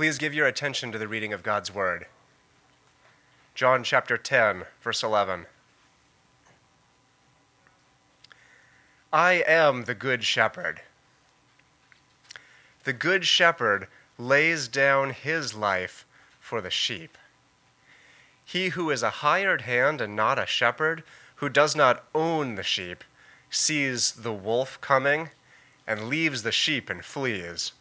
Please give your attention to the reading of God's Word. John chapter 10, verse 11. I am the Good Shepherd. The Good Shepherd lays down his life for the sheep. He who is a hired hand and not a shepherd, who does not own the sheep, sees the wolf coming and leaves the sheep and flees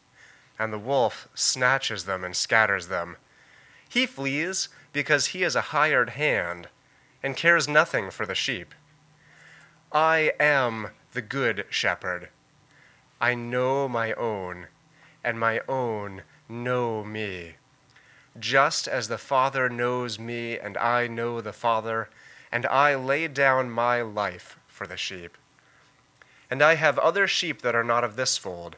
and the wolf snatches them and scatters them. He flees because he is a hired hand and cares nothing for the sheep. I am the good shepherd. I know my own, and my own know me. Just as the Father knows me, and I know the Father, and I lay down my life for the sheep. And I have other sheep that are not of this fold.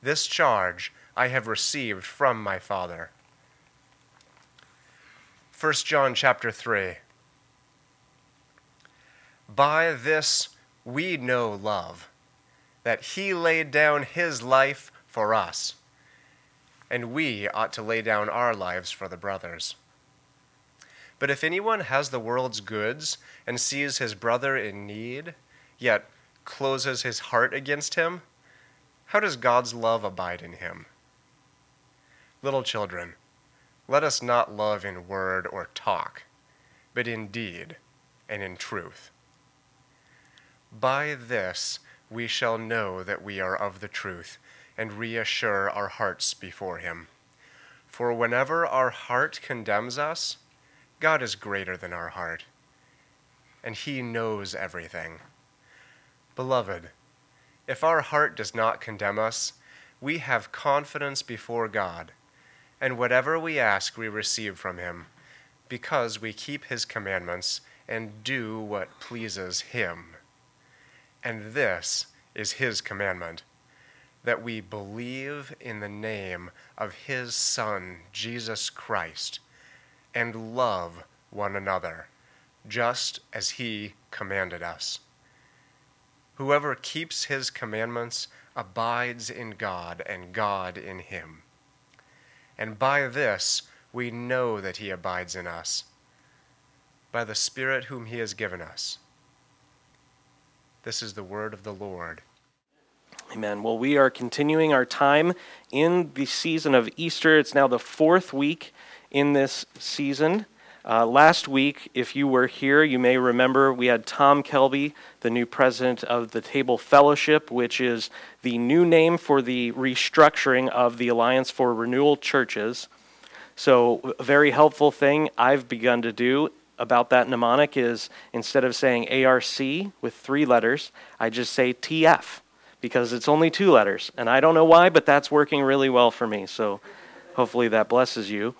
This charge I have received from my Father. 1 John chapter 3. By this we know love, that he laid down his life for us, and we ought to lay down our lives for the brothers. But if anyone has the world's goods and sees his brother in need, yet closes his heart against him, how does God's love abide in him? Little children, let us not love in word or talk, but in deed and in truth. By this we shall know that we are of the truth and reassure our hearts before him. For whenever our heart condemns us, God is greater than our heart, and he knows everything. Beloved, if our heart does not condemn us, we have confidence before God, and whatever we ask we receive from Him, because we keep His commandments and do what pleases Him. And this is His commandment that we believe in the name of His Son, Jesus Christ, and love one another, just as He commanded us. Whoever keeps his commandments abides in God, and God in him. And by this we know that he abides in us, by the Spirit whom he has given us. This is the word of the Lord. Amen. Well, we are continuing our time in the season of Easter. It's now the fourth week in this season. Uh, last week, if you were here, you may remember we had Tom Kelby, the new president of the Table Fellowship, which is the new name for the restructuring of the Alliance for Renewal Churches. So, a very helpful thing I've begun to do about that mnemonic is instead of saying ARC with three letters, I just say TF because it's only two letters. And I don't know why, but that's working really well for me. So, hopefully, that blesses you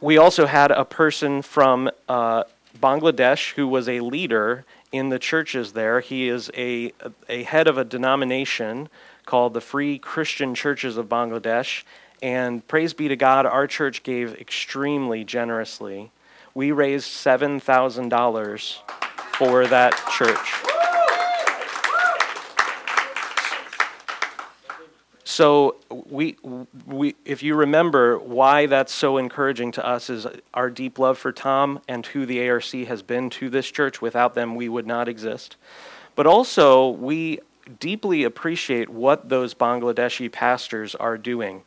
we also had a person from uh, Bangladesh who was a leader in the churches there. He is a, a head of a denomination called the Free Christian Churches of Bangladesh. And praise be to God, our church gave extremely generously. We raised $7,000 for that church. So we, we, if you remember why that's so encouraging to us is our deep love for Tom and who the ARC has been to this church. Without them, we would not exist. But also, we deeply appreciate what those Bangladeshi pastors are doing.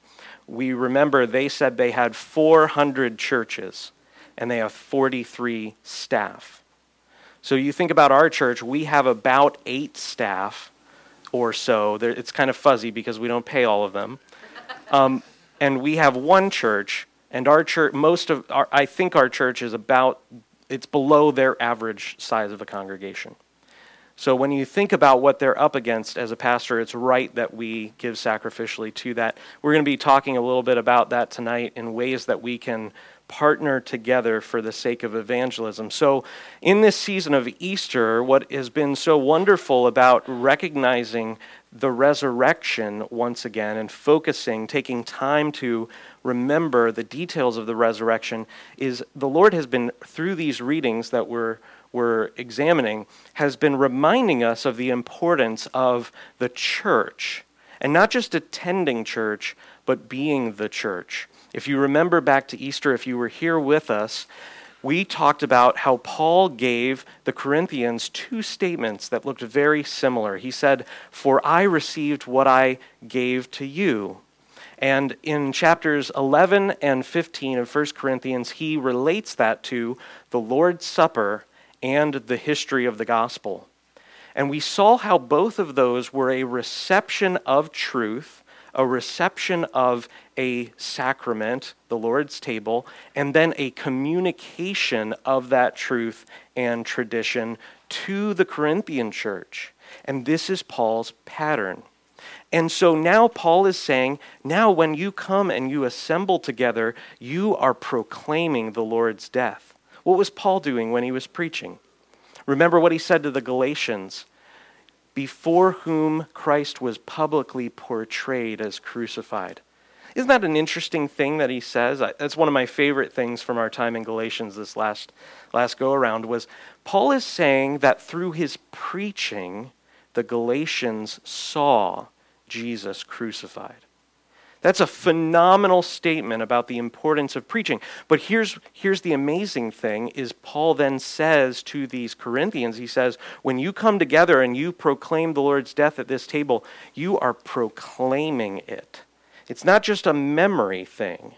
We remember they said they had 400 churches and they have 43 staff. So you think about our church, we have about eight staff or so. They're, it's kind of fuzzy because we don't pay all of them. Um, and we have one church, and our church, most of our, I think our church is about, it's below their average size of a congregation. So when you think about what they're up against as a pastor, it's right that we give sacrificially to that. We're going to be talking a little bit about that tonight in ways that we can partner together for the sake of evangelism. So, in this season of Easter, what has been so wonderful about recognizing the resurrection once again and focusing, taking time to remember the details of the resurrection is the Lord has been, through these readings that we're, we're examining, has been reminding us of the importance of the church. And not just attending church, but being the church. If you remember back to Easter, if you were here with us, we talked about how Paul gave the Corinthians two statements that looked very similar. He said, For I received what I gave to you. And in chapters 11 and 15 of 1 Corinthians, he relates that to the Lord's Supper and the history of the gospel. And we saw how both of those were a reception of truth, a reception of a sacrament, the Lord's table, and then a communication of that truth and tradition to the Corinthian church. And this is Paul's pattern. And so now Paul is saying, now when you come and you assemble together, you are proclaiming the Lord's death. What was Paul doing when he was preaching? Remember what he said to the Galatians before whom Christ was publicly portrayed as crucified. Isn't that an interesting thing that he says? That's one of my favorite things from our time in Galatians this last, last go around was Paul is saying that through his preaching, the Galatians saw Jesus crucified. That's a phenomenal statement about the importance of preaching. But here's, here's the amazing thing is Paul then says to these Corinthians, he says, when you come together and you proclaim the Lord's death at this table, you are proclaiming it. It's not just a memory thing.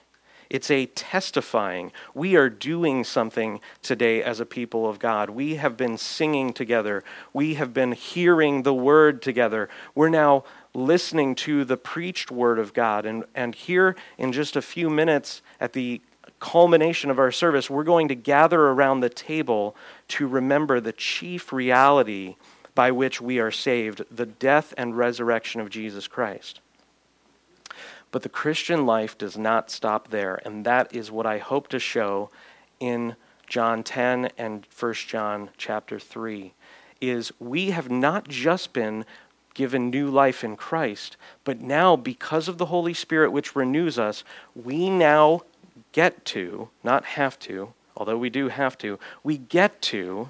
It's a testifying. We are doing something today as a people of God. We have been singing together. We have been hearing the word together. We're now listening to the preached word of God. And, and here, in just a few minutes, at the culmination of our service, we're going to gather around the table to remember the chief reality by which we are saved the death and resurrection of Jesus Christ. But the Christian life does not stop there, and that is what I hope to show in John 10 and 1 John chapter 3 is we have not just been given new life in Christ, but now because of the Holy Spirit which renews us, we now get to, not have to, although we do have to, we get to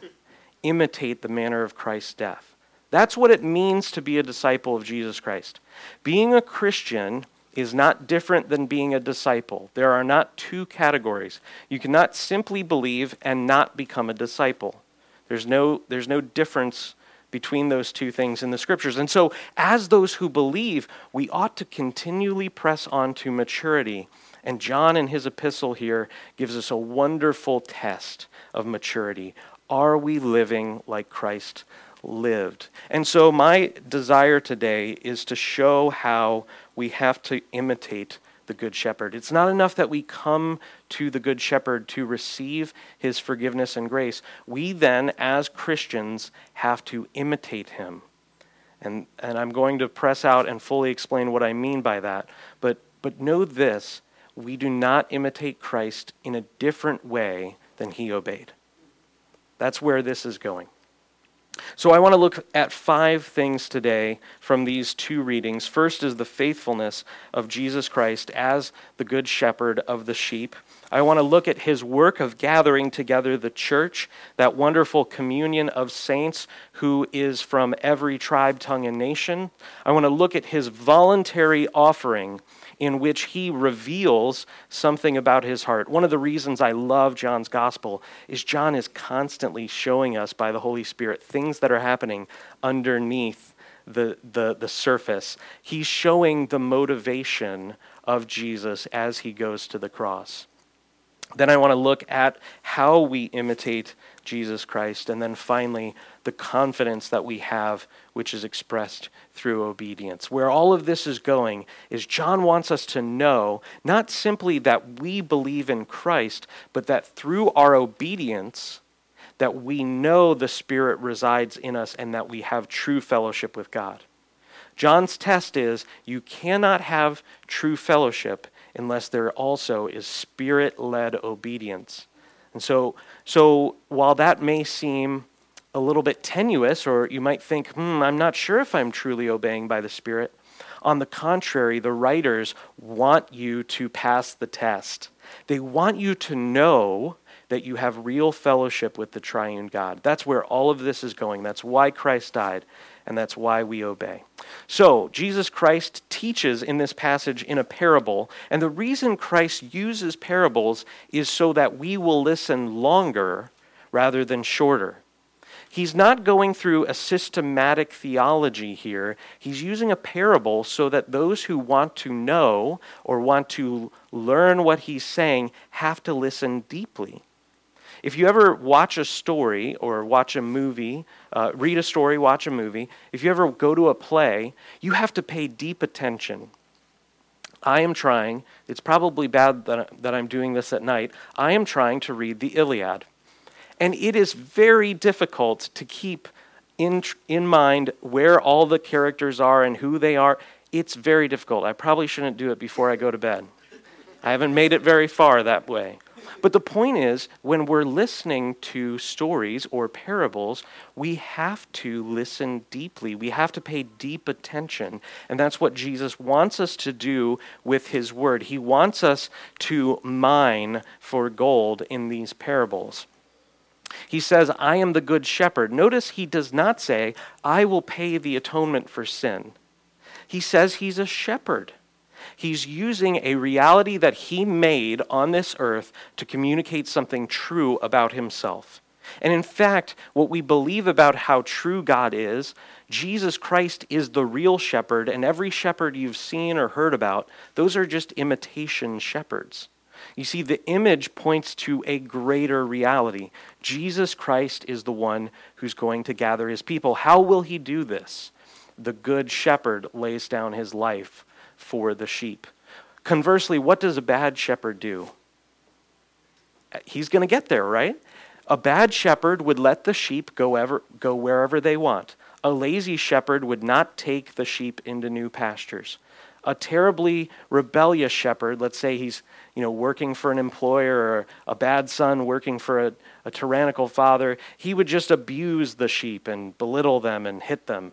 imitate the manner of Christ's death. That's what it means to be a disciple of Jesus Christ. Being a Christian is not different than being a disciple. There are not two categories. You cannot simply believe and not become a disciple. There's no, there's no difference between those two things in the scriptures. And so, as those who believe, we ought to continually press on to maturity. And John, in his epistle here, gives us a wonderful test of maturity. Are we living like Christ lived? And so, my desire today is to show how we have to imitate the Good Shepherd. It's not enough that we come to the Good Shepherd to receive his forgiveness and grace. We then, as Christians, have to imitate him. And, and I'm going to press out and fully explain what I mean by that. But, but know this we do not imitate Christ in a different way than he obeyed. That's where this is going. So I want to look at five things today from these two readings. First is the faithfulness of Jesus Christ as the good shepherd of the sheep. I want to look at his work of gathering together the church, that wonderful communion of saints who is from every tribe, tongue, and nation. I want to look at his voluntary offering in which he reveals something about his heart. One of the reasons I love John's gospel is John is constantly showing us by the Holy Spirit things that are happening underneath the, the, the surface. He's showing the motivation of Jesus as he goes to the cross. Then I want to look at how we imitate Jesus Christ. And then finally, the confidence that we have, which is expressed through obedience. Where all of this is going is John wants us to know not simply that we believe in Christ, but that through our obedience, that we know the Spirit resides in us and that we have true fellowship with God. John's test is you cannot have true fellowship unless there also is spirit led obedience. And so, so while that may seem a little bit tenuous, or you might think, hmm, I'm not sure if I'm truly obeying by the Spirit, on the contrary, the writers want you to pass the test. They want you to know that you have real fellowship with the triune God. That's where all of this is going. That's why Christ died, and that's why we obey. So, Jesus Christ teaches in this passage in a parable, and the reason Christ uses parables is so that we will listen longer rather than shorter. He's not going through a systematic theology here. He's using a parable so that those who want to know or want to learn what he's saying have to listen deeply. If you ever watch a story or watch a movie, uh, read a story, watch a movie, if you ever go to a play, you have to pay deep attention. I am trying, it's probably bad that, that I'm doing this at night, I am trying to read the Iliad. And it is very difficult to keep in, in mind where all the characters are and who they are. It's very difficult. I probably shouldn't do it before I go to bed. I haven't made it very far that way. But the point is, when we're listening to stories or parables, we have to listen deeply. We have to pay deep attention. And that's what Jesus wants us to do with his word. He wants us to mine for gold in these parables. He says, I am the good shepherd. Notice he does not say, I will pay the atonement for sin. He says he's a shepherd. He's using a reality that he made on this earth to communicate something true about himself. And in fact, what we believe about how true God is, Jesus Christ is the real shepherd, and every shepherd you've seen or heard about, those are just imitation shepherds. You see, the image points to a greater reality. Jesus Christ is the one who's going to gather his people. How will he do this? The good shepherd lays down his life for the sheep. Conversely, what does a bad shepherd do? He's going to get there, right? A bad shepherd would let the sheep go, ever, go wherever they want. A lazy shepherd would not take the sheep into new pastures. A terribly rebellious shepherd, let's say he's you know, working for an employer or a bad son working for a, a tyrannical father, he would just abuse the sheep and belittle them and hit them.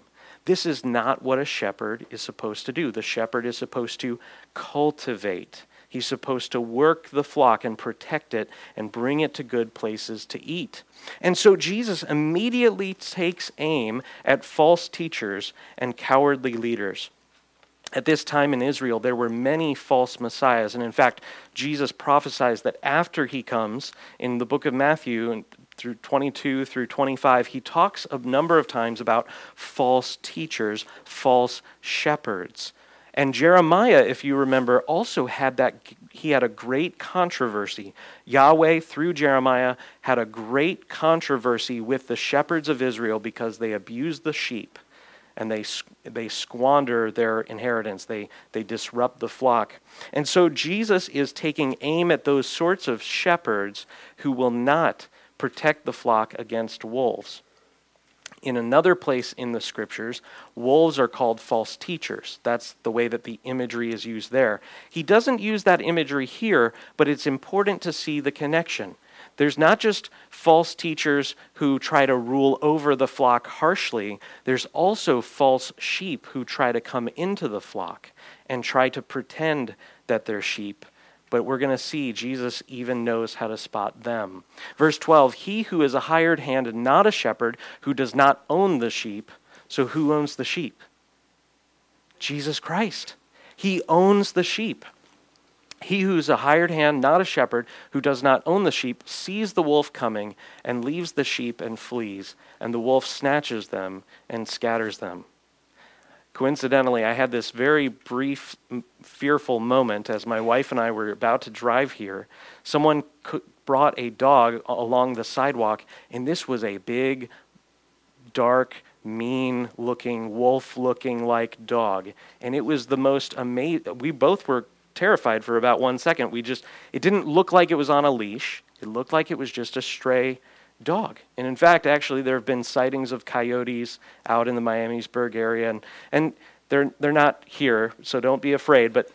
This is not what a shepherd is supposed to do. The shepherd is supposed to cultivate. He's supposed to work the flock and protect it and bring it to good places to eat. And so Jesus immediately takes aim at false teachers and cowardly leaders at this time in Israel, there were many false messiahs. And in fact, Jesus prophesies that after he comes, in the book of Matthew, through 22 through 25, he talks a number of times about false teachers, false shepherds. And Jeremiah, if you remember, also had that, he had a great controversy. Yahweh, through Jeremiah, had a great controversy with the shepherds of Israel because they abused the sheep and they, they squander their inheritance. They, they disrupt the flock. And so Jesus is taking aim at those sorts of shepherds who will not protect the flock against wolves. In another place in the scriptures, wolves are called false teachers. That's the way that the imagery is used there. He doesn't use that imagery here, but it's important to see the connection. There's not just false teachers who try to rule over the flock harshly, there's also false sheep who try to come into the flock and try to pretend that they're sheep. But we're going to see Jesus even knows how to spot them. Verse 12 He who is a hired hand and not a shepherd, who does not own the sheep. So who owns the sheep? Jesus Christ. He owns the sheep. He who is a hired hand, not a shepherd, who does not own the sheep, sees the wolf coming and leaves the sheep and flees, and the wolf snatches them and scatters them. Coincidentally, I had this very brief, fearful moment as my wife and I were about to drive here. Someone brought a dog along the sidewalk, and this was a big, dark, mean looking, wolf looking like dog. And it was the most amazing. We both were terrified for about one second. We just, it didn't look like it was on a leash. It looked like it was just a stray dog. And in fact, actually, there have been sightings of coyotes out in the Miamisburg area, and, and they're, they're not here, so don't be afraid. But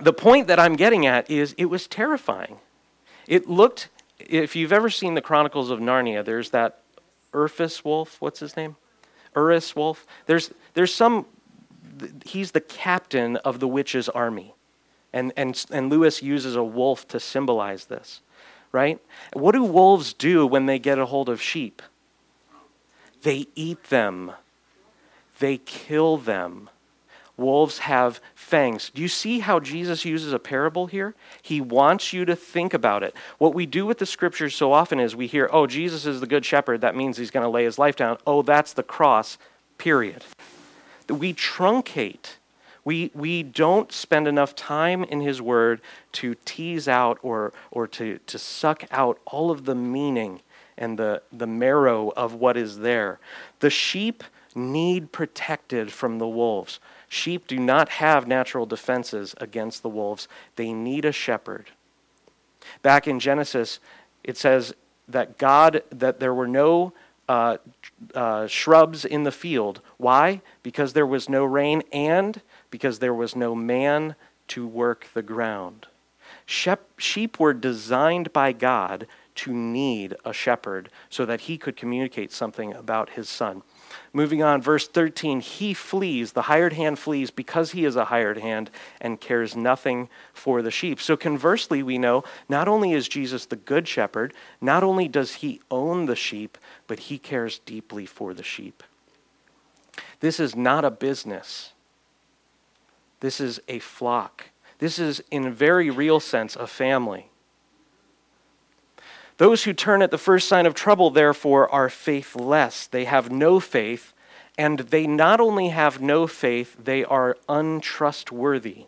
the point that I'm getting at is it was terrifying. It looked, if you've ever seen the Chronicles of Narnia, there's that Urfus wolf. What's his name? Urus wolf. There's, there's some, he's the captain of the witch's army. And, and, and Lewis uses a wolf to symbolize this, right? What do wolves do when they get a hold of sheep? They eat them, they kill them. Wolves have fangs. Do you see how Jesus uses a parable here? He wants you to think about it. What we do with the scriptures so often is we hear, oh, Jesus is the good shepherd. That means he's going to lay his life down. Oh, that's the cross, period. We truncate. We, we don't spend enough time in his word to tease out or, or to, to suck out all of the meaning and the, the marrow of what is there. The sheep need protected from the wolves. Sheep do not have natural defenses against the wolves, they need a shepherd. Back in Genesis, it says that God, that there were no uh, uh, shrubs in the field. Why? Because there was no rain and because there was no man to work the ground. Sheep were designed by God to need a shepherd so that he could communicate something about his son. Moving on, verse 13, he flees, the hired hand flees because he is a hired hand and cares nothing for the sheep. So, conversely, we know not only is Jesus the good shepherd, not only does he own the sheep, but he cares deeply for the sheep. This is not a business, this is a flock. This is, in a very real sense, a family. Those who turn at the first sign of trouble, therefore, are faithless. They have no faith, and they not only have no faith, they are untrustworthy.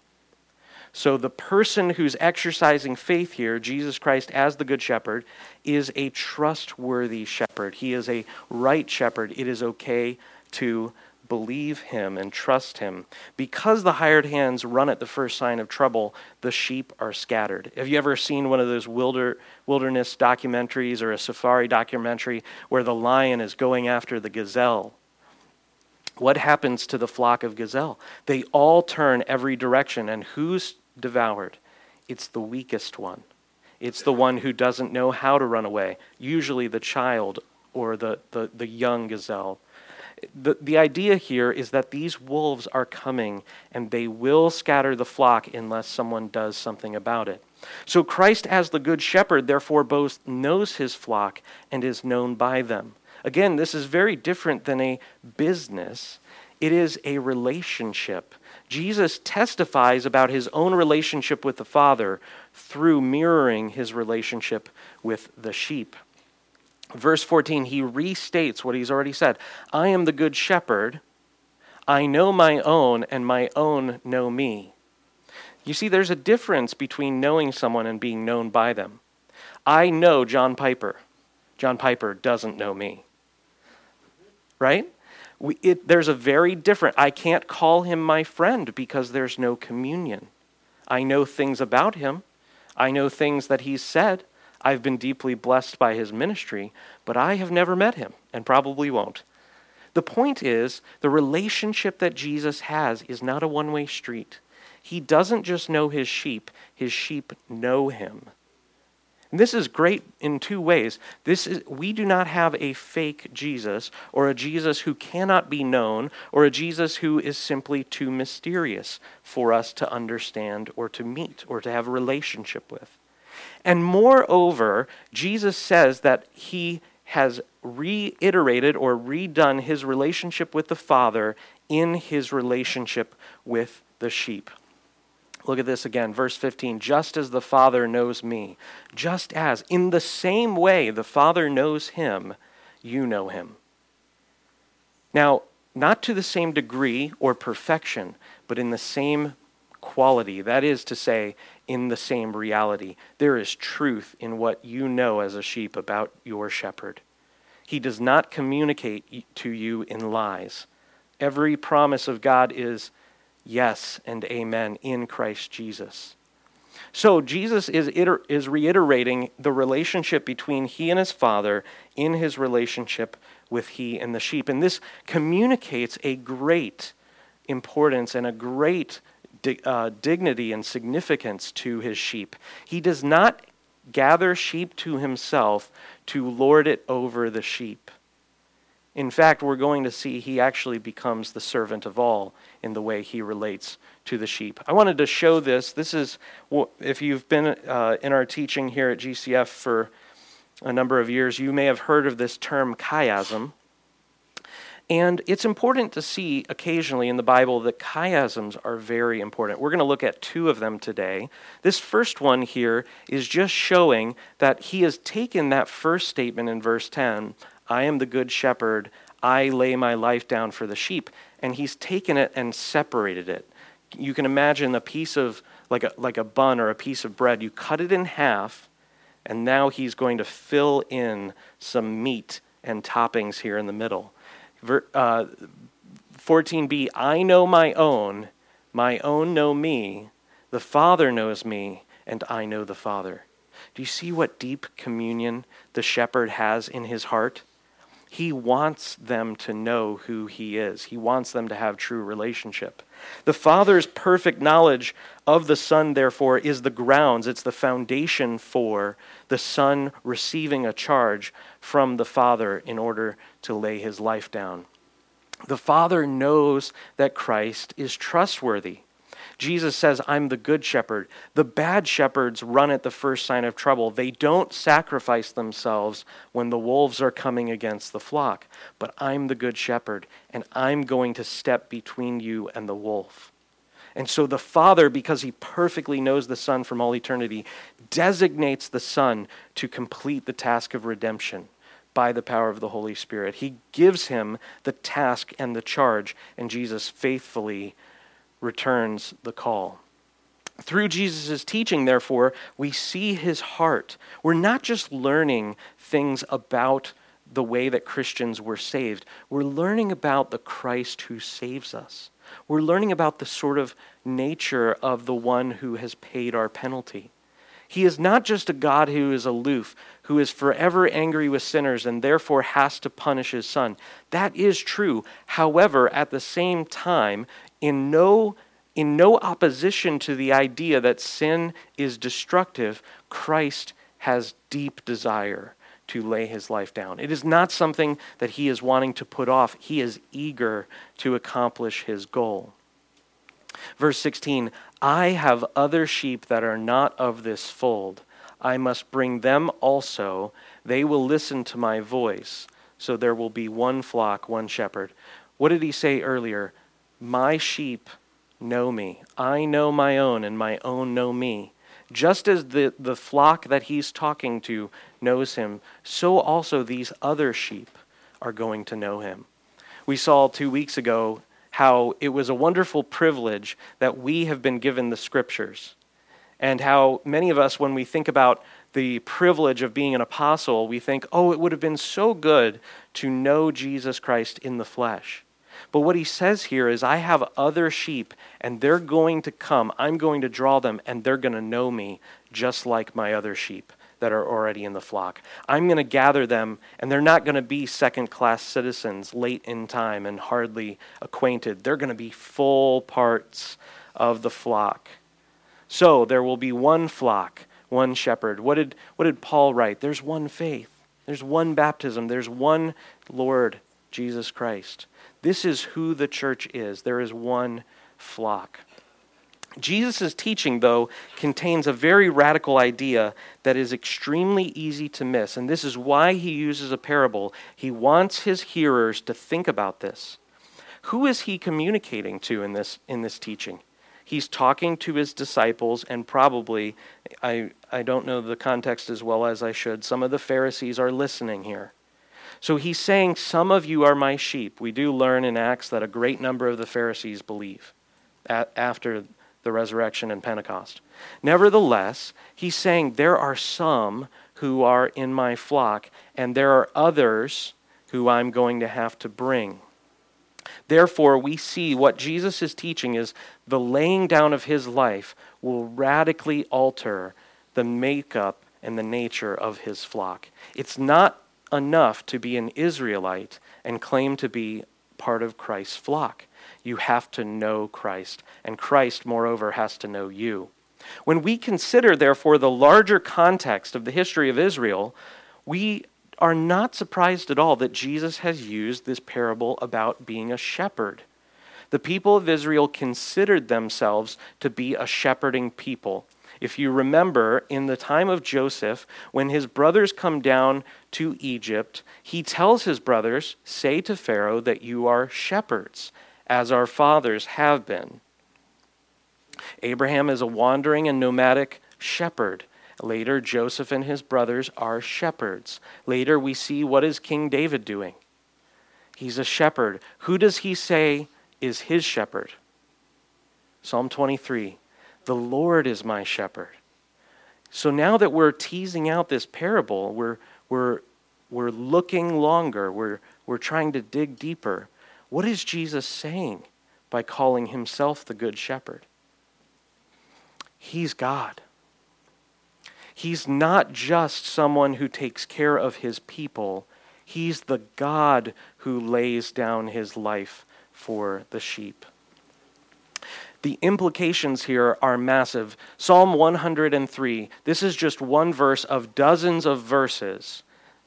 So, the person who's exercising faith here, Jesus Christ as the Good Shepherd, is a trustworthy shepherd. He is a right shepherd. It is okay to believe him and trust him. Because the hired hands run at the first sign of trouble, the sheep are scattered. Have you ever seen one of those wilder, wilderness documentaries or a safari documentary where the lion is going after the gazelle? What happens to the flock of gazelle? They all turn every direction, and who's devoured? It's the weakest one. It's the one who doesn't know how to run away, usually the child or the, the, the young gazelle the, the idea here is that these wolves are coming and they will scatter the flock unless someone does something about it. So Christ, as the good shepherd, therefore both knows his flock and is known by them. Again, this is very different than a business, it is a relationship. Jesus testifies about his own relationship with the Father through mirroring his relationship with the sheep. Verse 14, he restates what he's already said I am the good shepherd. I know my own, and my own know me. You see, there's a difference between knowing someone and being known by them. I know John Piper. John Piper doesn't know me. Right? We, it, there's a very different, I can't call him my friend because there's no communion. I know things about him, I know things that he's said, I've been deeply blessed by his ministry, but I have never met him and probably won't. The point is, the relationship that Jesus has is not a one way street. He doesn't just know his sheep, his sheep know him. And this is great in two ways. This is, we do not have a fake Jesus or a Jesus who cannot be known or a Jesus who is simply too mysterious for us to understand or to meet or to have a relationship with. And moreover, Jesus says that he has reiterated or redone his relationship with the Father in his relationship with the sheep. Look at this again, verse 15. Just as the Father knows me, just as, in the same way the Father knows him, you know him. Now, not to the same degree or perfection, but in the same quality. That is to say, in the same reality. There is truth in what you know as a sheep about your shepherd. He does not communicate to you in lies. Every promise of God is yes and amen in Christ Jesus. So Jesus is, iter- is reiterating the relationship between he and his father in his relationship with he and the sheep. And this communicates a great importance and a great di- uh, dignity and significance to his sheep. He does not gather sheep to himself to lord it over the sheep. In fact, we're going to see he actually becomes the servant of all in the way he relates to the sheep. I wanted to show this. This is, if you've been uh, in our teaching here at GCF for a number of years, you may have heard of this term chiasm. And it's important to see occasionally in the Bible that chiasms are very important. We're going to look at two of them today. This first one here is just showing that he has taken that first statement in verse 10 I am the good shepherd, I lay my life down for the sheep. And he's taken it and separated it. You can imagine a piece of, like a, like a bun or a piece of bread, you cut it in half, and now he's going to fill in some meat and toppings here in the middle. Uh, 14b, I know my own, my own know me, the Father knows me, and I know the Father. Do you see what deep communion the shepherd has in his heart? He wants them to know who he is. He wants them to have true relationship. The Father's perfect knowledge of the Son, therefore, is the grounds, it's the foundation for the Son receiving a charge from the Father in order to lay his life down. The Father knows that Christ is trustworthy. Jesus says, I'm the good shepherd. The bad shepherds run at the first sign of trouble. They don't sacrifice themselves when the wolves are coming against the flock. But I'm the good shepherd, and I'm going to step between you and the wolf. And so the Father, because he perfectly knows the Son from all eternity, designates the Son to complete the task of redemption by the power of the Holy Spirit. He gives him the task and the charge, and Jesus faithfully returns the call. Through Jesus' teaching, therefore, we see his heart. We're not just learning things about the way that Christians were saved, we're learning about the Christ who saves us. We're learning about the sort of nature of the one who has paid our penalty. He is not just a God who is aloof, who is forever angry with sinners and therefore has to punish his son. That is true. However, at the same time, in no, in no opposition to the idea that sin is destructive, Christ has deep desire to lay his life down. It is not something that he is wanting to put off, he is eager to accomplish his goal. Verse 16 I have other sheep that are not of this fold. I must bring them also. They will listen to my voice. So there will be one flock, one shepherd. What did he say earlier? My sheep know me. I know my own, and my own know me. Just as the, the flock that he's talking to knows him, so also these other sheep are going to know him. We saw two weeks ago how it was a wonderful privilege that we have been given the scriptures, and how many of us, when we think about the privilege of being an apostle, we think, oh, it would have been so good to know Jesus Christ in the flesh. But what he says here is, I have other sheep, and they're going to come. I'm going to draw them, and they're going to know me just like my other sheep that are already in the flock. I'm going to gather them, and they're not going to be second class citizens late in time and hardly acquainted. They're going to be full parts of the flock. So there will be one flock, one shepherd. What did, what did Paul write? There's one faith, there's one baptism, there's one Lord, Jesus Christ. This is who the church is. There is one flock. Jesus' teaching, though, contains a very radical idea that is extremely easy to miss, and this is why he uses a parable. He wants his hearers to think about this. Who is he communicating to in this, in this teaching? He's talking to his disciples, and probably, I, I don't know the context as well as I should, some of the Pharisees are listening here. So he's saying, Some of you are my sheep. We do learn in Acts that a great number of the Pharisees believe after the resurrection and Pentecost. Nevertheless, he's saying, There are some who are in my flock, and there are others who I'm going to have to bring. Therefore, we see what Jesus is teaching is the laying down of his life will radically alter the makeup and the nature of his flock. It's not enough to be an Israelite and claim to be part of Christ's flock. You have to know Christ, and Christ, moreover, has to know you. When we consider, therefore, the larger context of the history of Israel, we are not surprised at all that Jesus has used this parable about being a shepherd. The people of Israel considered themselves to be a shepherding people. If you remember, in the time of Joseph, when his brothers come down to Egypt, he tells his brothers, Say to Pharaoh that you are shepherds, as our fathers have been. Abraham is a wandering and nomadic shepherd. Later, Joseph and his brothers are shepherds. Later, we see what is King David doing? He's a shepherd. Who does he say is his shepherd? Psalm 23 The Lord is my shepherd. So now that we're teasing out this parable, we're, we're, we're looking longer, we're, we're trying to dig deeper. What is Jesus saying by calling himself the Good Shepherd? He's God. He's not just someone who takes care of his people, he's the God who lays down his life for the sheep. The implications here are massive. Psalm 103, this is just one verse of dozens of verses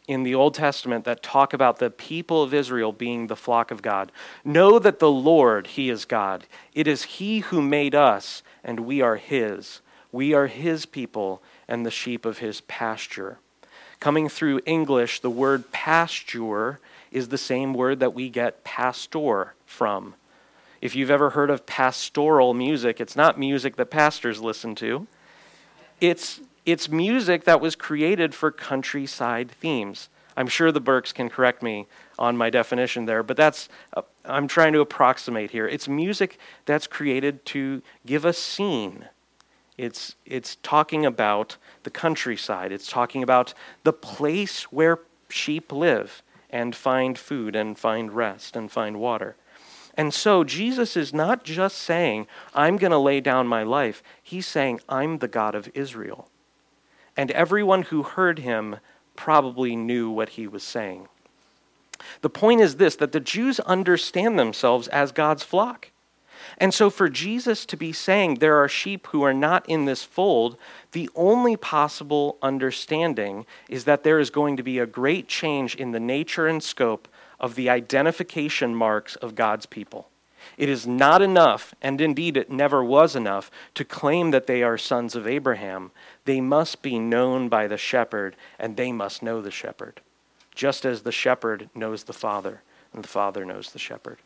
in the Old Testament that talk about the people of Israel being the flock of God. Know that the Lord, He is God. It is He who made us, and we are His. We are His people and the sheep of His pasture. Coming through English, the word pasture is the same word that we get pastor from. If you've ever heard of pastoral music, it's not music that pastors listen to. It's, it's music that was created for countryside themes. I'm sure the Burks can correct me on my definition there, but that's uh, I'm trying to approximate here. It's music that's created to give a scene. It's it's talking about the countryside. It's talking about the place where sheep live and find food and find rest and find water. And so Jesus is not just saying, I'm going to lay down my life. He's saying, I'm the God of Israel. And everyone who heard him probably knew what he was saying. The point is this that the Jews understand themselves as God's flock. And so, for Jesus to be saying there are sheep who are not in this fold, the only possible understanding is that there is going to be a great change in the nature and scope of the identification marks of God's people. It is not enough, and indeed it never was enough, to claim that they are sons of Abraham. They must be known by the shepherd, and they must know the shepherd, just as the shepherd knows the Father, and the Father knows the shepherd.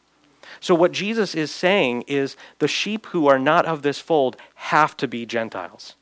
So, what Jesus is saying is the sheep who are not of this fold have to be Gentiles.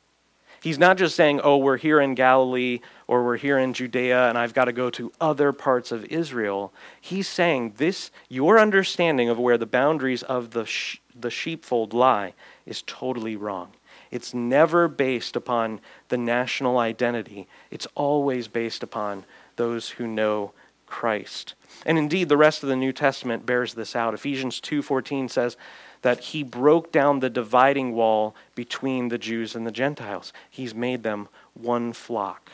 He's not just saying, oh, we're here in Galilee or we're here in Judea and I've got to go to other parts of Israel. He's saying this, your understanding of where the boundaries of the, sh- the sheepfold lie is totally wrong. It's never based upon the national identity, it's always based upon those who know Christ. And indeed, the rest of the New Testament bears this out. Ephesians 2:14 says that he broke down the dividing wall between the Jews and the Gentiles. He's made them one flock.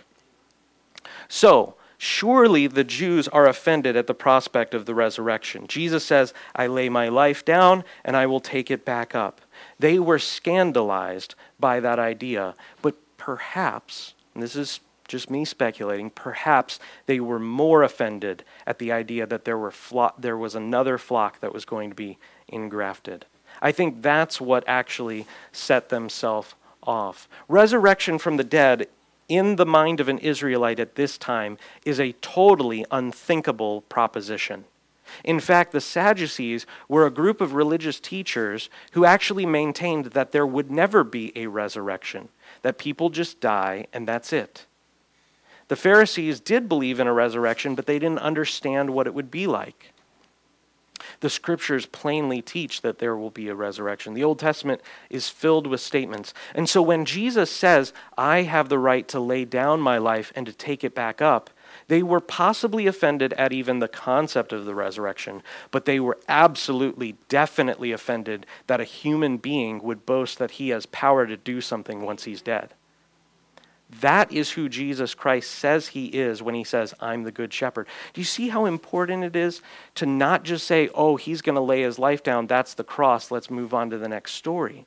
So, surely the Jews are offended at the prospect of the resurrection. Jesus says, "I lay my life down and I will take it back up." They were scandalized by that idea, but perhaps, and this is just me speculating, perhaps they were more offended at the idea that there, were flo- there was another flock that was going to be engrafted. I think that's what actually set themselves off. Resurrection from the dead in the mind of an Israelite at this time is a totally unthinkable proposition. In fact, the Sadducees were a group of religious teachers who actually maintained that there would never be a resurrection, that people just die and that's it. The Pharisees did believe in a resurrection, but they didn't understand what it would be like. The scriptures plainly teach that there will be a resurrection. The Old Testament is filled with statements. And so when Jesus says, I have the right to lay down my life and to take it back up, They were possibly offended at even the concept of the resurrection, but they were absolutely, definitely offended that a human being would boast that he has power to do something once he's dead. That is who Jesus Christ says he is when he says, I'm the good shepherd. Do you see how important it is to not just say, oh, he's going to lay his life down, that's the cross, let's move on to the next story?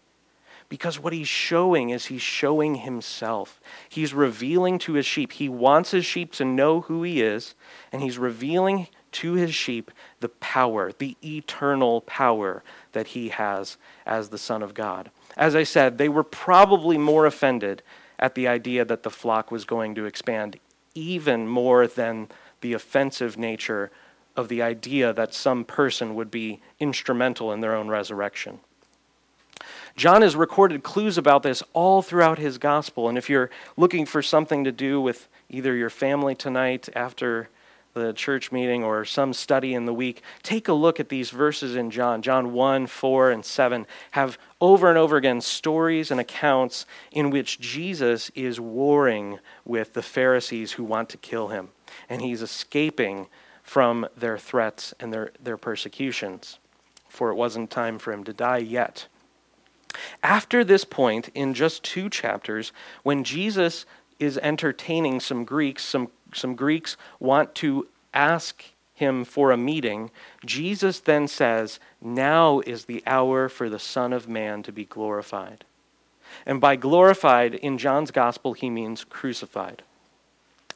Because what he's showing is he's showing himself. He's revealing to his sheep. He wants his sheep to know who he is, and he's revealing to his sheep the power, the eternal power that he has as the Son of God. As I said, they were probably more offended at the idea that the flock was going to expand, even more than the offensive nature of the idea that some person would be instrumental in their own resurrection. John has recorded clues about this all throughout his gospel. And if you're looking for something to do with either your family tonight after the church meeting or some study in the week, take a look at these verses in John. John 1, 4, and 7 have over and over again stories and accounts in which Jesus is warring with the Pharisees who want to kill him. And he's escaping from their threats and their, their persecutions. For it wasn't time for him to die yet. After this point, in just two chapters, when Jesus is entertaining some Greeks, some, some Greeks want to ask him for a meeting, Jesus then says, Now is the hour for the Son of Man to be glorified. And by glorified in John's gospel, he means crucified.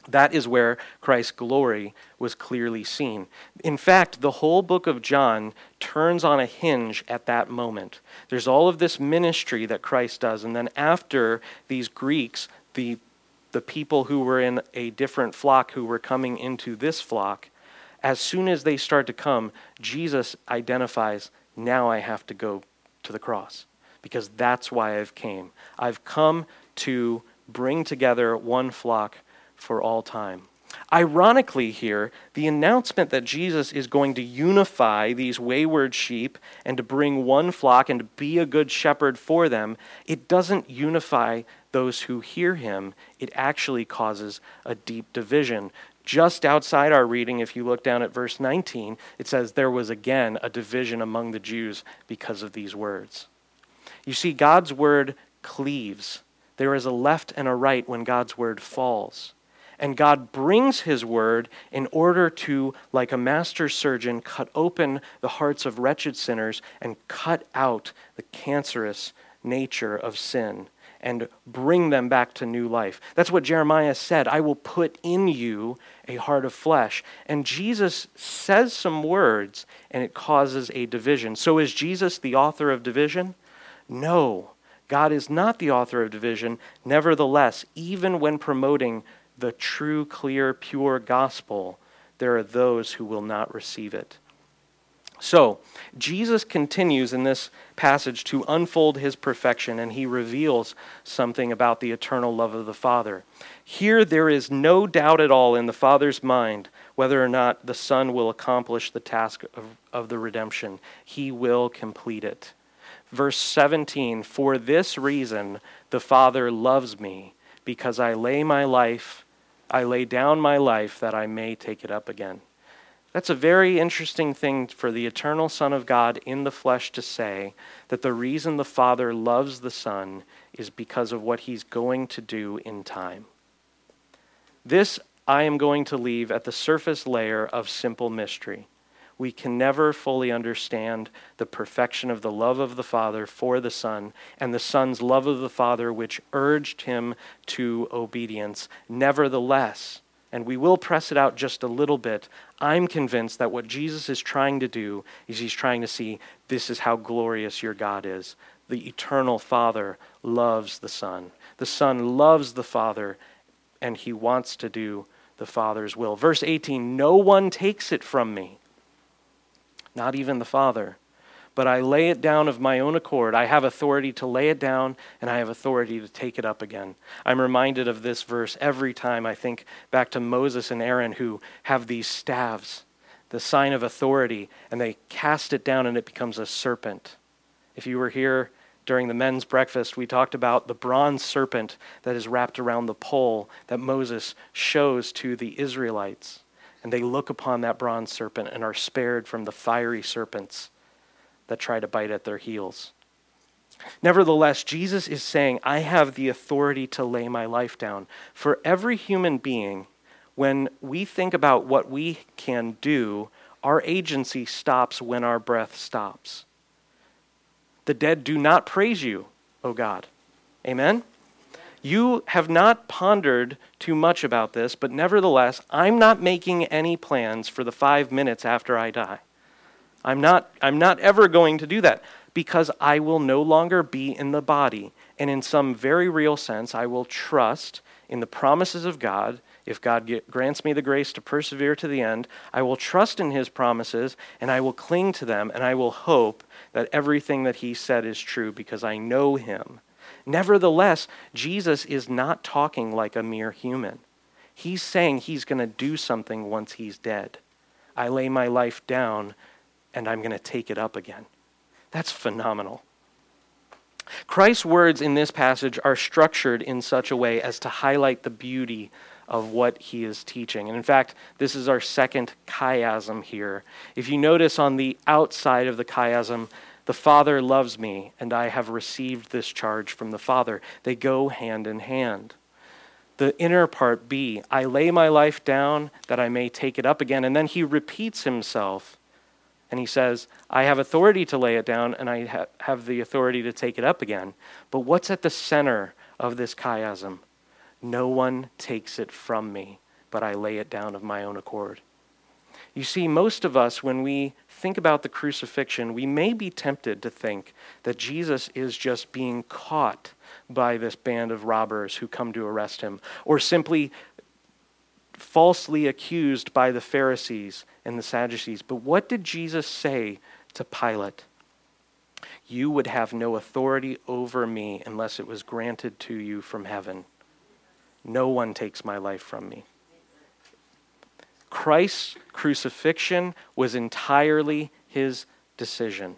That is where Christ's glory was clearly seen. In fact, the whole book of John turns on a hinge at that moment. There's all of this ministry that Christ does, and then after these Greeks, the, the people who were in a different flock who were coming into this flock, as soon as they start to come, Jesus identifies, now I have to go to the cross because that's why I've came. I've come to bring together one flock for all time. Ironically, here, the announcement that Jesus is going to unify these wayward sheep and to bring one flock and to be a good shepherd for them, it doesn't unify those who hear him. It actually causes a deep division. Just outside our reading, if you look down at verse 19, it says, There was again a division among the Jews because of these words. You see, God's word cleaves. There is a left and a right when God's word falls. And God brings his word in order to, like a master surgeon, cut open the hearts of wretched sinners and cut out the cancerous nature of sin and bring them back to new life. That's what Jeremiah said I will put in you a heart of flesh. And Jesus says some words and it causes a division. So is Jesus the author of division? No. God is not the author of division. Nevertheless, even when promoting the true, clear, pure gospel, there are those who will not receive it. So, Jesus continues in this passage to unfold his perfection, and he reveals something about the eternal love of the Father. Here, there is no doubt at all in the Father's mind whether or not the Son will accomplish the task of, of the redemption. He will complete it. Verse 17 For this reason the Father loves me, because I lay my life I lay down my life that I may take it up again. That's a very interesting thing for the eternal Son of God in the flesh to say that the reason the Father loves the Son is because of what he's going to do in time. This I am going to leave at the surface layer of simple mystery we can never fully understand the perfection of the love of the Father for the Son and the Son's love of the Father, which urged him to obedience. Nevertheless, and we will press it out just a little bit, I'm convinced that what Jesus is trying to do is he's trying to see this is how glorious your God is. The eternal Father loves the Son, the Son loves the Father, and he wants to do the Father's will. Verse 18 No one takes it from me not even the Father. But I lay it down of my own accord. I have authority to lay it down, and I have authority to take it up again. I'm reminded of this verse every time I think back to Moses and Aaron who have these staves, the sign of authority, and they cast it down and it becomes a serpent. If you were here during the men's breakfast, we talked about the bronze serpent that is wrapped around the pole that Moses shows to the Israelites. And they look upon that bronze serpent and are spared from the fiery serpents that try to bite at their heels. Nevertheless, Jesus is saying, I have the authority to lay my life down. For every human being, when we think about what we can do, our agency stops when our breath stops. The dead do not praise you, O God. Amen? You have not pondered too much about this, but nevertheless, I'm not making any plans for the five minutes after I die. I'm not, I'm not ever going to do that because I will no longer be in the body. And in some very real sense, I will trust in the promises of God. If God get, grants me the grace to persevere to the end, I will trust in his promises and I will cling to them and I will hope that everything that he said is true because I know him. Nevertheless, Jesus is not talking like a mere human. He's saying he's going to do something once he's dead. I lay my life down and I'm going to take it up again. That's phenomenal. Christ's words in this passage are structured in such a way as to highlight the beauty of what he is teaching. And in fact, this is our second chiasm here. If you notice on the outside of the chiasm, the Father loves me, and I have received this charge from the Father. They go hand in hand. The inner part, B, I lay my life down that I may take it up again. And then he repeats himself and he says, I have authority to lay it down and I ha- have the authority to take it up again. But what's at the center of this chiasm? No one takes it from me, but I lay it down of my own accord. You see, most of us, when we think about the crucifixion, we may be tempted to think that Jesus is just being caught by this band of robbers who come to arrest him, or simply falsely accused by the Pharisees and the Sadducees. But what did Jesus say to Pilate? You would have no authority over me unless it was granted to you from heaven. No one takes my life from me. Christ's crucifixion was entirely his decision.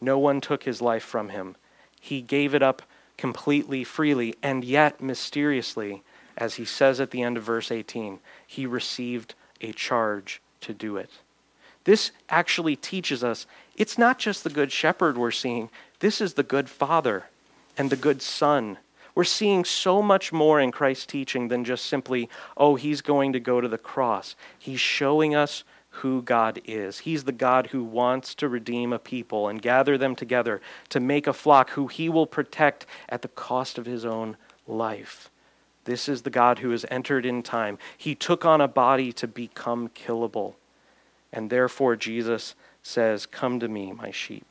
No one took his life from him. He gave it up completely, freely, and yet mysteriously as he says at the end of verse 18, he received a charge to do it. This actually teaches us it's not just the good shepherd we're seeing, this is the good father and the good son. We're seeing so much more in Christ's teaching than just simply, oh, he's going to go to the cross. He's showing us who God is. He's the God who wants to redeem a people and gather them together to make a flock who he will protect at the cost of his own life. This is the God who has entered in time. He took on a body to become killable. And therefore, Jesus says, Come to me, my sheep.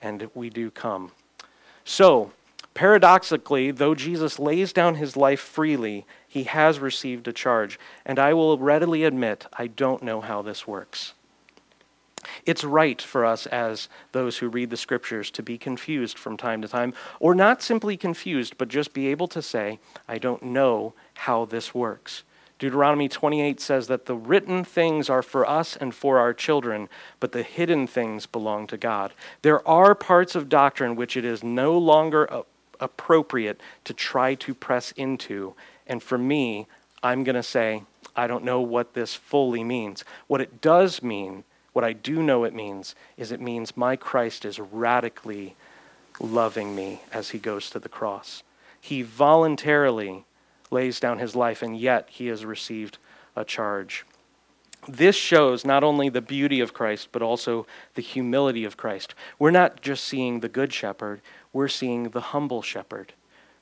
And we do come. So, paradoxically, though Jesus lays down his life freely, he has received a charge. And I will readily admit, I don't know how this works. It's right for us as those who read the scriptures to be confused from time to time, or not simply confused, but just be able to say, I don't know how this works. Deuteronomy 28 says that the written things are for us and for our children, but the hidden things belong to God. There are parts of doctrine which it is no longer appropriate to try to press into. And for me, I'm going to say, I don't know what this fully means. What it does mean what I do know it means is it means my Christ is radically loving me as he goes to the cross. He voluntarily lays down his life, and yet he has received a charge. This shows not only the beauty of Christ, but also the humility of Christ. We're not just seeing the good shepherd, we're seeing the humble shepherd.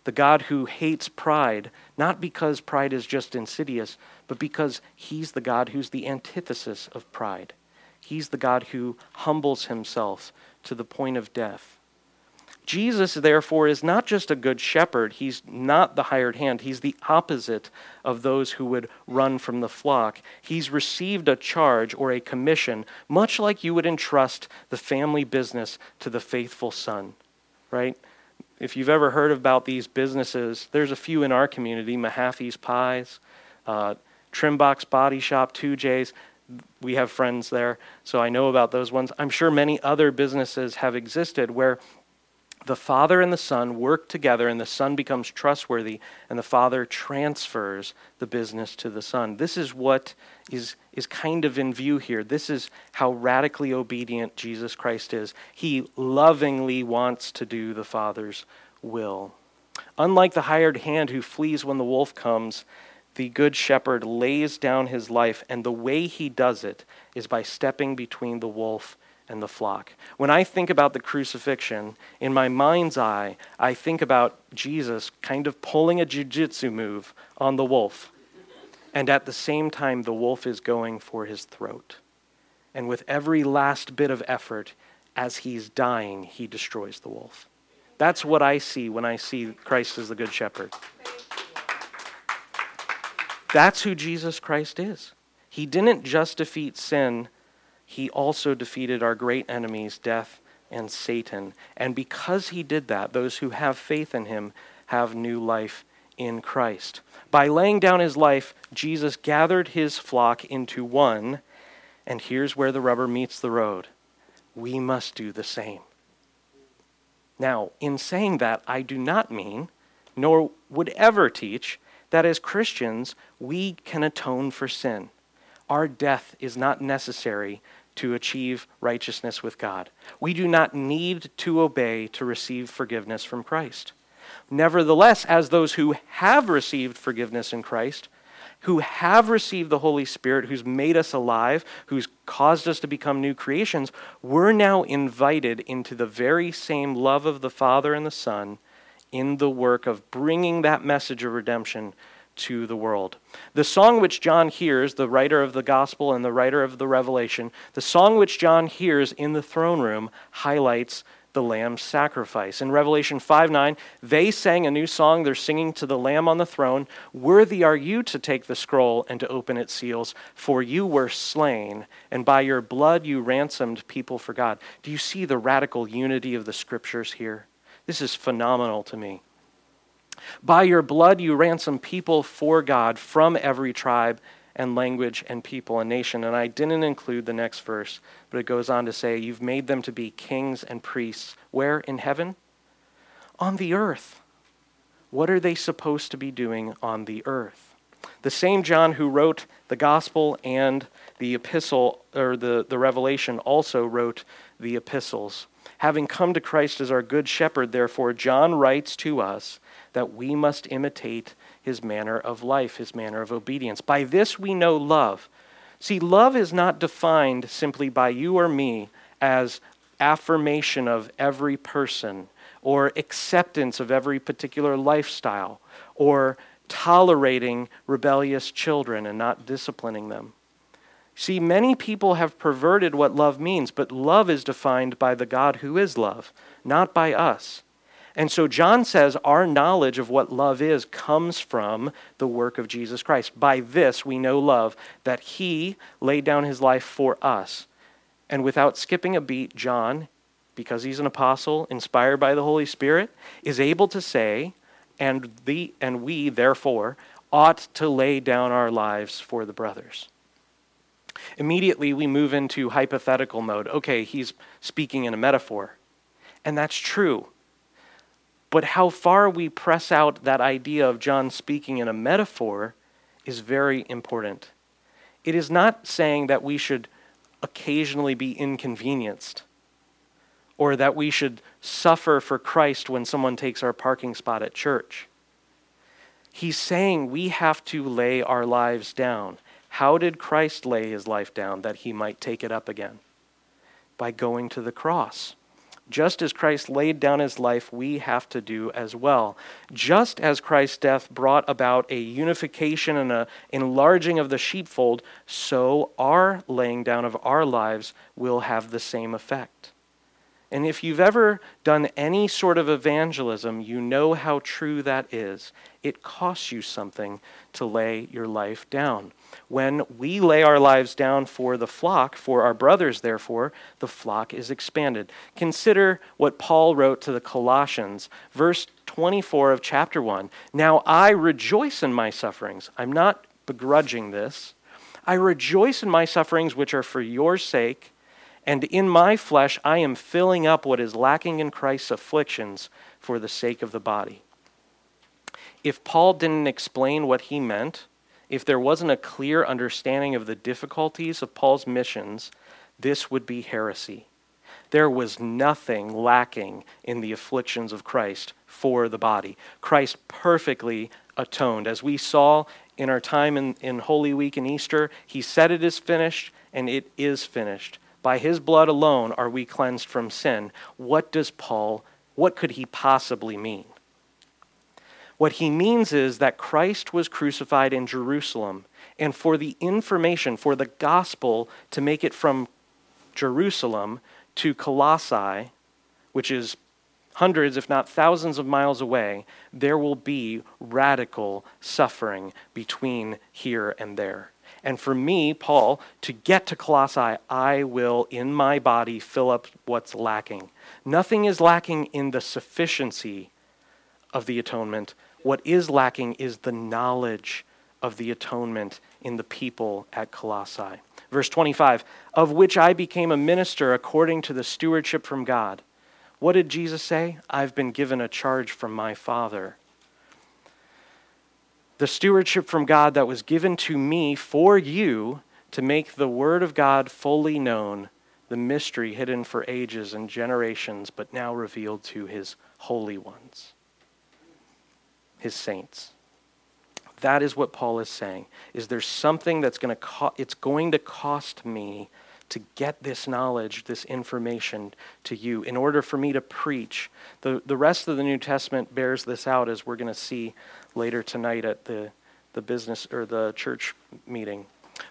The God who hates pride, not because pride is just insidious, but because he's the God who's the antithesis of pride. He's the God who humbles himself to the point of death. Jesus, therefore, is not just a good shepherd. He's not the hired hand. He's the opposite of those who would run from the flock. He's received a charge or a commission, much like you would entrust the family business to the faithful son, right? If you've ever heard about these businesses, there's a few in our community Mahaffey's Pies, uh, Trimbox Body Shop, 2J's we have friends there, so I know about those ones. I'm sure many other businesses have existed where the Father and the Son work together, and the Son becomes trustworthy, and the Father transfers the business to the Son. This is what is, is kind of in view here. This is how radically obedient Jesus Christ is. He lovingly wants to do the Father's will. Unlike the hired hand who flees when the wolf comes, the Good Shepherd lays down his life, and the way he does it is by stepping between the wolf and the flock. When I think about the crucifixion, in my mind's eye, I think about Jesus kind of pulling a jiu-jitsu move on the wolf. And at the same time, the wolf is going for his throat. And with every last bit of effort, as he's dying, he destroys the wolf. That's what I see when I see Christ as the Good Shepherd. That's who Jesus Christ is. He didn't just defeat sin he also defeated our great enemies, death and Satan. And because he did that, those who have faith in him have new life in Christ. By laying down his life, Jesus gathered his flock into one, and here's where the rubber meets the road. We must do the same. Now, in saying that, I do not mean, nor would ever teach, that as Christians we can atone for sin. Our death is not necessary to achieve righteousness with God. We do not need to obey to receive forgiveness from Christ. Nevertheless, as those who have received forgiveness in Christ, who have received the Holy Spirit, who's made us alive, who's caused us to become new creations, we're now invited into the very same love of the Father and the Son in the work of bringing that message of redemption to the world. The song which John hears, the writer of the gospel and the writer of the revelation, the song which John hears in the throne room highlights the lamb's sacrifice. In Revelation 5 9, they sang a new song. They're singing to the lamb on the throne Worthy are you to take the scroll and to open its seals, for you were slain, and by your blood you ransomed people for God. Do you see the radical unity of the scriptures here? This is phenomenal to me. By your blood you ransom people for God from every tribe and language and people and nation. And I didn't include the next verse, but it goes on to say, You've made them to be kings and priests. Where? In heaven? On the earth. What are they supposed to be doing on the earth? The same John who wrote the gospel and the epistle, or the, the revelation, also wrote the epistles. Having come to Christ as our good shepherd, therefore, John writes to us that we must imitate his manner of life, his manner of obedience. By this we know love. See, love is not defined simply by you or me as affirmation of every person or acceptance of every particular lifestyle or tolerating rebellious children and not disciplining them. See, many people have perverted what love means, but love is defined by the God who is love, not by us. And so John says our knowledge of what love is comes from the work of Jesus Christ. By this we know love, that he laid down his life for us. And without skipping a beat, John, because he's an apostle inspired by the Holy Spirit, is able to say, and, the, and we, therefore, ought to lay down our lives for the brothers. Immediately, we move into hypothetical mode. Okay, he's speaking in a metaphor. And that's true. But how far we press out that idea of John speaking in a metaphor is very important. It is not saying that we should occasionally be inconvenienced or that we should suffer for Christ when someone takes our parking spot at church. He's saying we have to lay our lives down. How did Christ lay his life down that he might take it up again? By going to the cross. Just as Christ laid down his life, we have to do as well. Just as Christ's death brought about a unification and an enlarging of the sheepfold, so our laying down of our lives will have the same effect. And if you've ever done any sort of evangelism, you know how true that is. It costs you something to lay your life down. When we lay our lives down for the flock, for our brothers, therefore, the flock is expanded. Consider what Paul wrote to the Colossians, verse 24 of chapter 1. Now I rejoice in my sufferings. I'm not begrudging this. I rejoice in my sufferings, which are for your sake And in my flesh, I am filling up what is lacking in Christ's afflictions for the sake of the body. If Paul didn't explain what he meant, if there wasn't a clear understanding of the difficulties of Paul's missions, this would be heresy. There was nothing lacking in the afflictions of Christ for the body. Christ perfectly atoned. As we saw in our time in, in Holy Week and Easter, he said it is finished, and it is finished. By his blood alone are we cleansed from sin. What does Paul, what could he possibly mean? What he means is that Christ was crucified in Jerusalem, and for the information, for the gospel to make it from Jerusalem to Colossae, which is hundreds, if not thousands of miles away, there will be radical suffering between here and there. And for me, Paul, to get to Colossae, I will in my body fill up what's lacking. Nothing is lacking in the sufficiency of the atonement. What is lacking is the knowledge of the atonement in the people at Colossae. Verse 25, of which I became a minister according to the stewardship from God. What did Jesus say? I've been given a charge from my Father. The stewardship from God that was given to me for you to make the Word of God fully known, the mystery hidden for ages and generations, but now revealed to His holy ones his saints. That is what Paul is saying. Is there something that's going to co- it's going to cost me to get this knowledge, this information to you in order for me to preach. The, the rest of the New Testament bears this out as we're going to see later tonight at the, the business or the church meeting.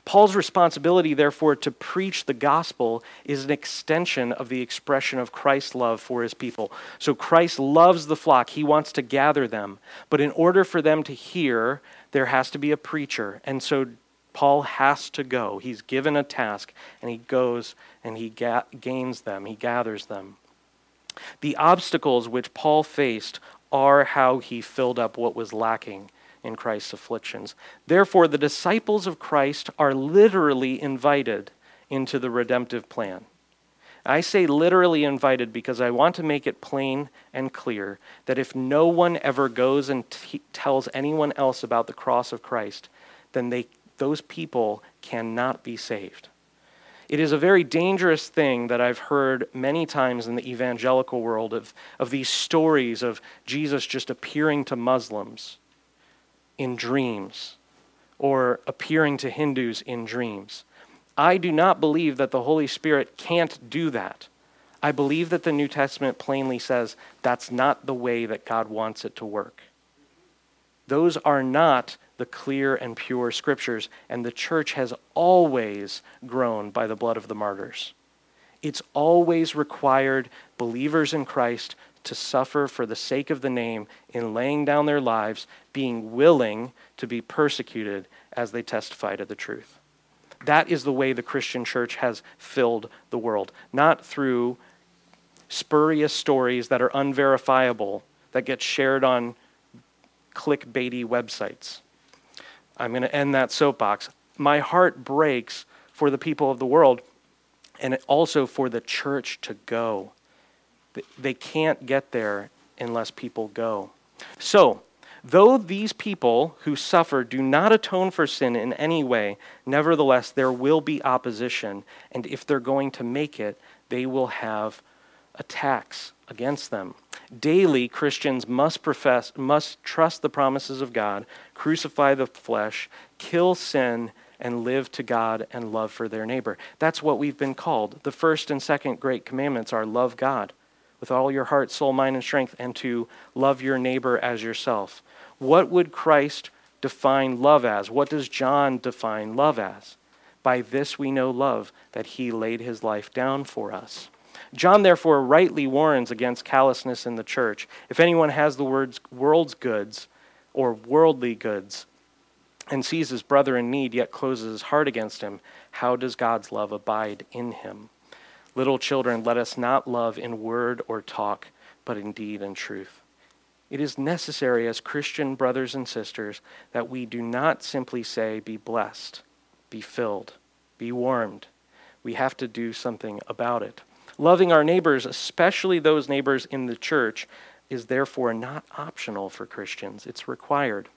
Paul's responsibility, therefore, to preach the gospel is an extension of the expression of Christ's love for his people. So Christ loves the flock, he wants to gather them. But in order for them to hear, there has to be a preacher. And so Paul has to go. He's given a task, and he goes and he ga- gains them, he gathers them. The obstacles which Paul faced are how he filled up what was lacking in Christ's afflictions. Therefore, the disciples of Christ are literally invited into the redemptive plan. I say literally invited because I want to make it plain and clear that if no one ever goes and t- tells anyone else about the cross of Christ, then they, those people cannot be saved. It is a very dangerous thing that I've heard many times in the evangelical world of, of these stories of Jesus just appearing to Muslims in dreams or appearing to Hindus in dreams. I do not believe that the Holy Spirit can't do that. I believe that the New Testament plainly says that's not the way that God wants it to work. Those are not the clear and pure scriptures, and the church has always grown by the blood of the martyrs. It's always required believers in Christ to suffer for the sake of the name in laying down their lives, being willing to be persecuted as they testify to the truth. That is the way the Christian church has filled the world, not through spurious stories that are unverifiable that get shared on clickbaity websites. I'm going to end that soapbox. My heart breaks for the people of the world and also for the church to go they can't get there unless people go. So, though these people who suffer do not atone for sin in any way, nevertheless, there will be opposition. And if they're going to make it, they will have attacks against them. Daily, Christians must profess, must trust the promises of God, crucify the flesh, kill sin, and live to God and love for their neighbor. That's what we've been called. The first and second great commandments are love God with all your heart, soul, mind, and strength, and to love your neighbor as yourself. What would Christ define love as? What does John define love as? By this we know love, that he laid his life down for us. John therefore rightly warns against callousness in the church. If anyone has the words world's goods or worldly goods and sees his brother in need yet closes his heart against him, how does God's love abide in him? Little children, let us not love in word or talk, but in deed and truth. It is necessary as Christian brothers and sisters that we do not simply say, be blessed, be filled, be warmed, We have to do something about it. Loving our neighbors, especially those neighbors in the church, is therefore not optional for Christians, it's required.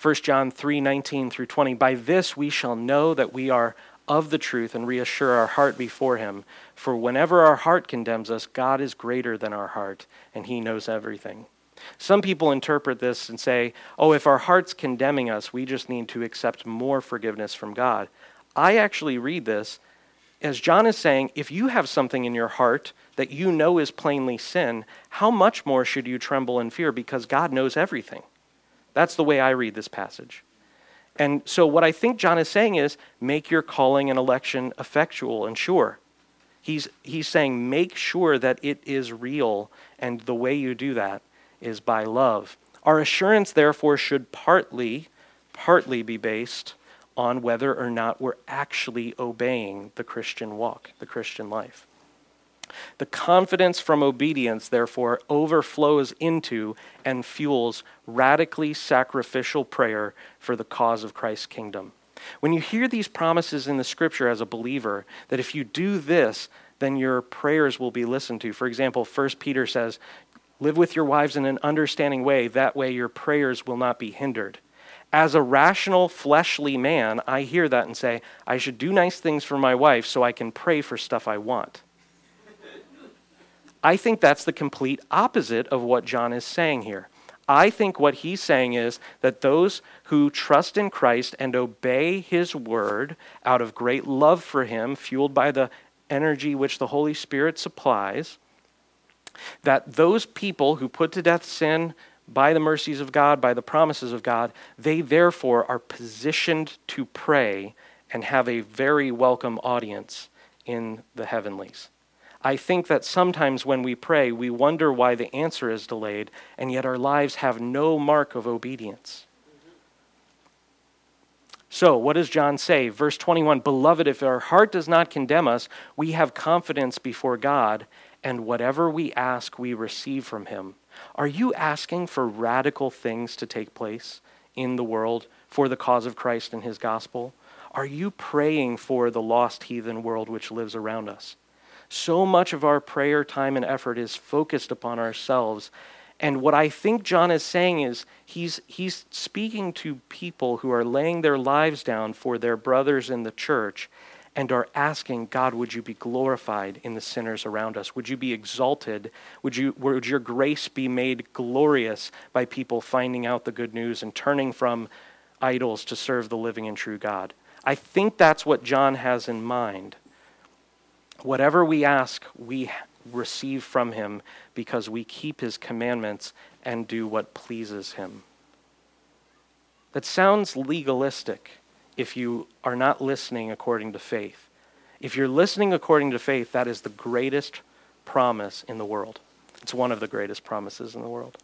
1 John 3 19 through 20. By this we shall know that we are of the truth and reassure our heart before Him. For whenever our heart condemns us, God is greater than our heart, and He knows everything. Some people interpret this and say, oh, if our heart's condemning us, we just need to accept more forgiveness from God. I actually read this as John is saying, if you have something in your heart that you know is plainly sin, how much more should you tremble and fear because God knows everything? That's the way I read this passage. And so, what I think John is saying is make your calling and election effectual and sure. He's, he's saying make sure that it is real, and the way you do that is by love. Our assurance, therefore, should partly, partly be based on whether or not we're actually obeying the Christian walk, the Christian life. The confidence from obedience, therefore, overflows into and fuels radically sacrificial prayer for the cause of Christ's kingdom. When you hear these promises in the scripture as a believer, that if you do this, then your prayers will be listened to. For example, 1 Peter says, Live with your wives in an understanding way, that way your prayers will not be hindered. As a rational, fleshly man, I hear that and say, I should do nice things for my wife so I can pray for stuff I want. I think that's the complete opposite of what John is saying here. I think what he's saying is that those who trust in Christ and obey his word out of great love for him, fueled by the energy which the Holy Spirit supplies, that those people who put to death sin by the mercies of God, by the promises of God, they therefore are positioned to pray and have a very welcome audience in the heavenlies. I think that sometimes when we pray, we wonder why the answer is delayed, and yet our lives have no mark of obedience. So, what does John say? Verse 21 Beloved, if our heart does not condemn us, we have confidence before God, and whatever we ask, we receive from him. Are you asking for radical things to take place in the world for the cause of Christ and his gospel? Are you praying for the lost heathen world which lives around us? So much of our prayer time and effort is focused upon ourselves. And what I think John is saying is he's, he's speaking to people who are laying their lives down for their brothers in the church and are asking, God, would you be glorified in the sinners around us? Would you be exalted? Would, you, would your grace be made glorious by people finding out the good news and turning from idols to serve the living and true God? I think that's what John has in mind. Whatever we ask, we receive from him because we keep his commandments and do what pleases him. That sounds legalistic if you are not listening according to faith. If you're listening according to faith, that is the greatest promise in the world. It's one of the greatest promises in the world.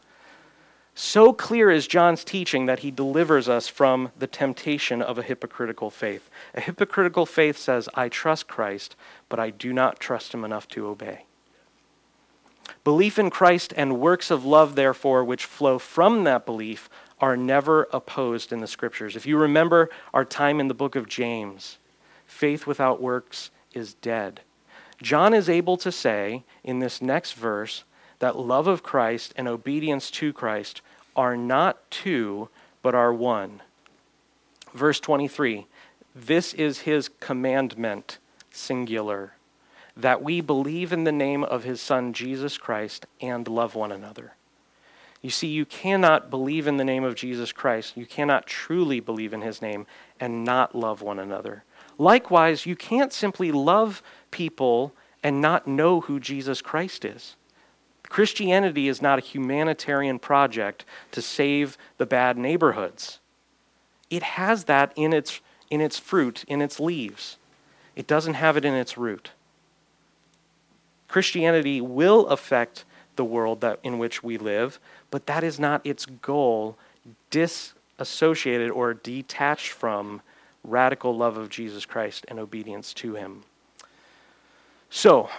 So clear is John's teaching that he delivers us from the temptation of a hypocritical faith. A hypocritical faith says, I trust Christ, but I do not trust him enough to obey. Belief in Christ and works of love, therefore, which flow from that belief, are never opposed in the scriptures. If you remember our time in the book of James, faith without works is dead. John is able to say in this next verse that love of Christ and obedience to Christ are not two, but are one. Verse 23 This is his commandment, singular, that we believe in the name of his Son, Jesus Christ, and love one another. You see, you cannot believe in the name of Jesus Christ. You cannot truly believe in his name and not love one another. Likewise, you can't simply love people and not know who Jesus Christ is. Christianity is not a humanitarian project to save the bad neighborhoods. It has that in its, in its fruit, in its leaves. It doesn't have it in its root. Christianity will affect the world that, in which we live, but that is not its goal, disassociated or detached from radical love of Jesus Christ and obedience to him. So,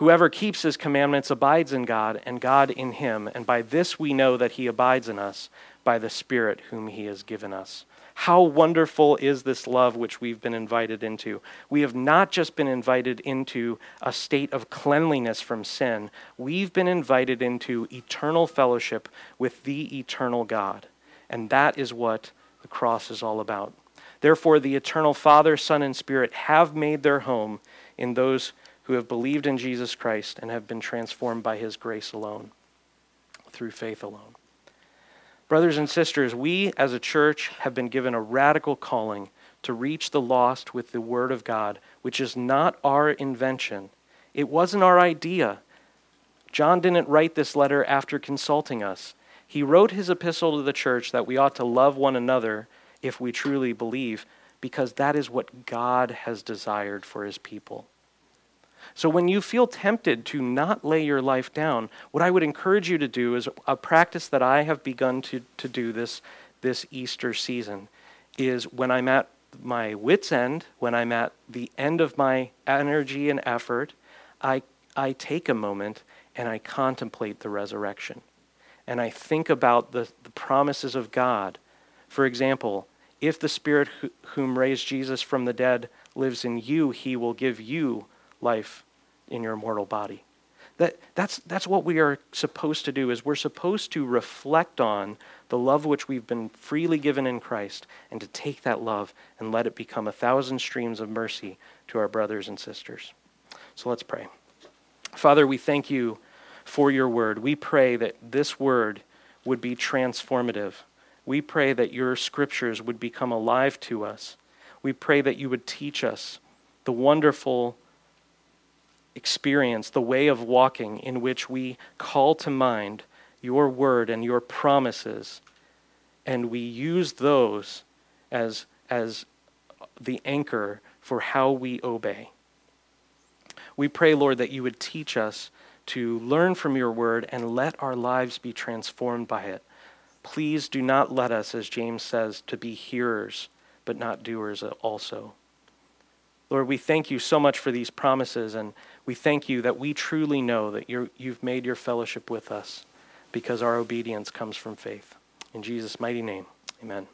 Whoever keeps his commandments abides in God, and God in him. And by this we know that he abides in us, by the Spirit whom he has given us. How wonderful is this love which we've been invited into? We have not just been invited into a state of cleanliness from sin, we've been invited into eternal fellowship with the eternal God. And that is what the cross is all about. Therefore, the eternal Father, Son, and Spirit have made their home in those who have believed in Jesus Christ and have been transformed by his grace alone, through faith alone. Brothers and sisters, we as a church have been given a radical calling to reach the lost with the Word of God, which is not our invention. It wasn't our idea. John didn't write this letter after consulting us. He wrote his epistle to the church that we ought to love one another if we truly believe, because that is what God has desired for his people. So when you feel tempted to not lay your life down, what I would encourage you to do is a practice that I have begun to, to do this, this Easter season is when I'm at my wits' end, when I'm at the end of my energy and effort, I, I take a moment and I contemplate the resurrection. And I think about the, the promises of God. For example, if the Spirit whom raised Jesus from the dead lives in you, he will give you life in your mortal body. That, that's, that's what we are supposed to do is we're supposed to reflect on the love which we've been freely given in Christ and to take that love and let it become a thousand streams of mercy to our brothers and sisters. So let's pray. Father, we thank you for your word. We pray that this word would be transformative. We pray that your scriptures would become alive to us. We pray that you would teach us the wonderful experience, the way of walking in which we call to mind your word and your promises, and we use those as, as the anchor for how we obey. We pray, Lord, that you would teach us to learn from your word and let our lives be transformed by it. Please do not let us, as James says, to be hearers, but not doers also. Lord, we thank you so much for these promises and we thank you that we truly know that you have made your fellowship with us because our obedience comes from faith. In Jesus' mighty name, amen.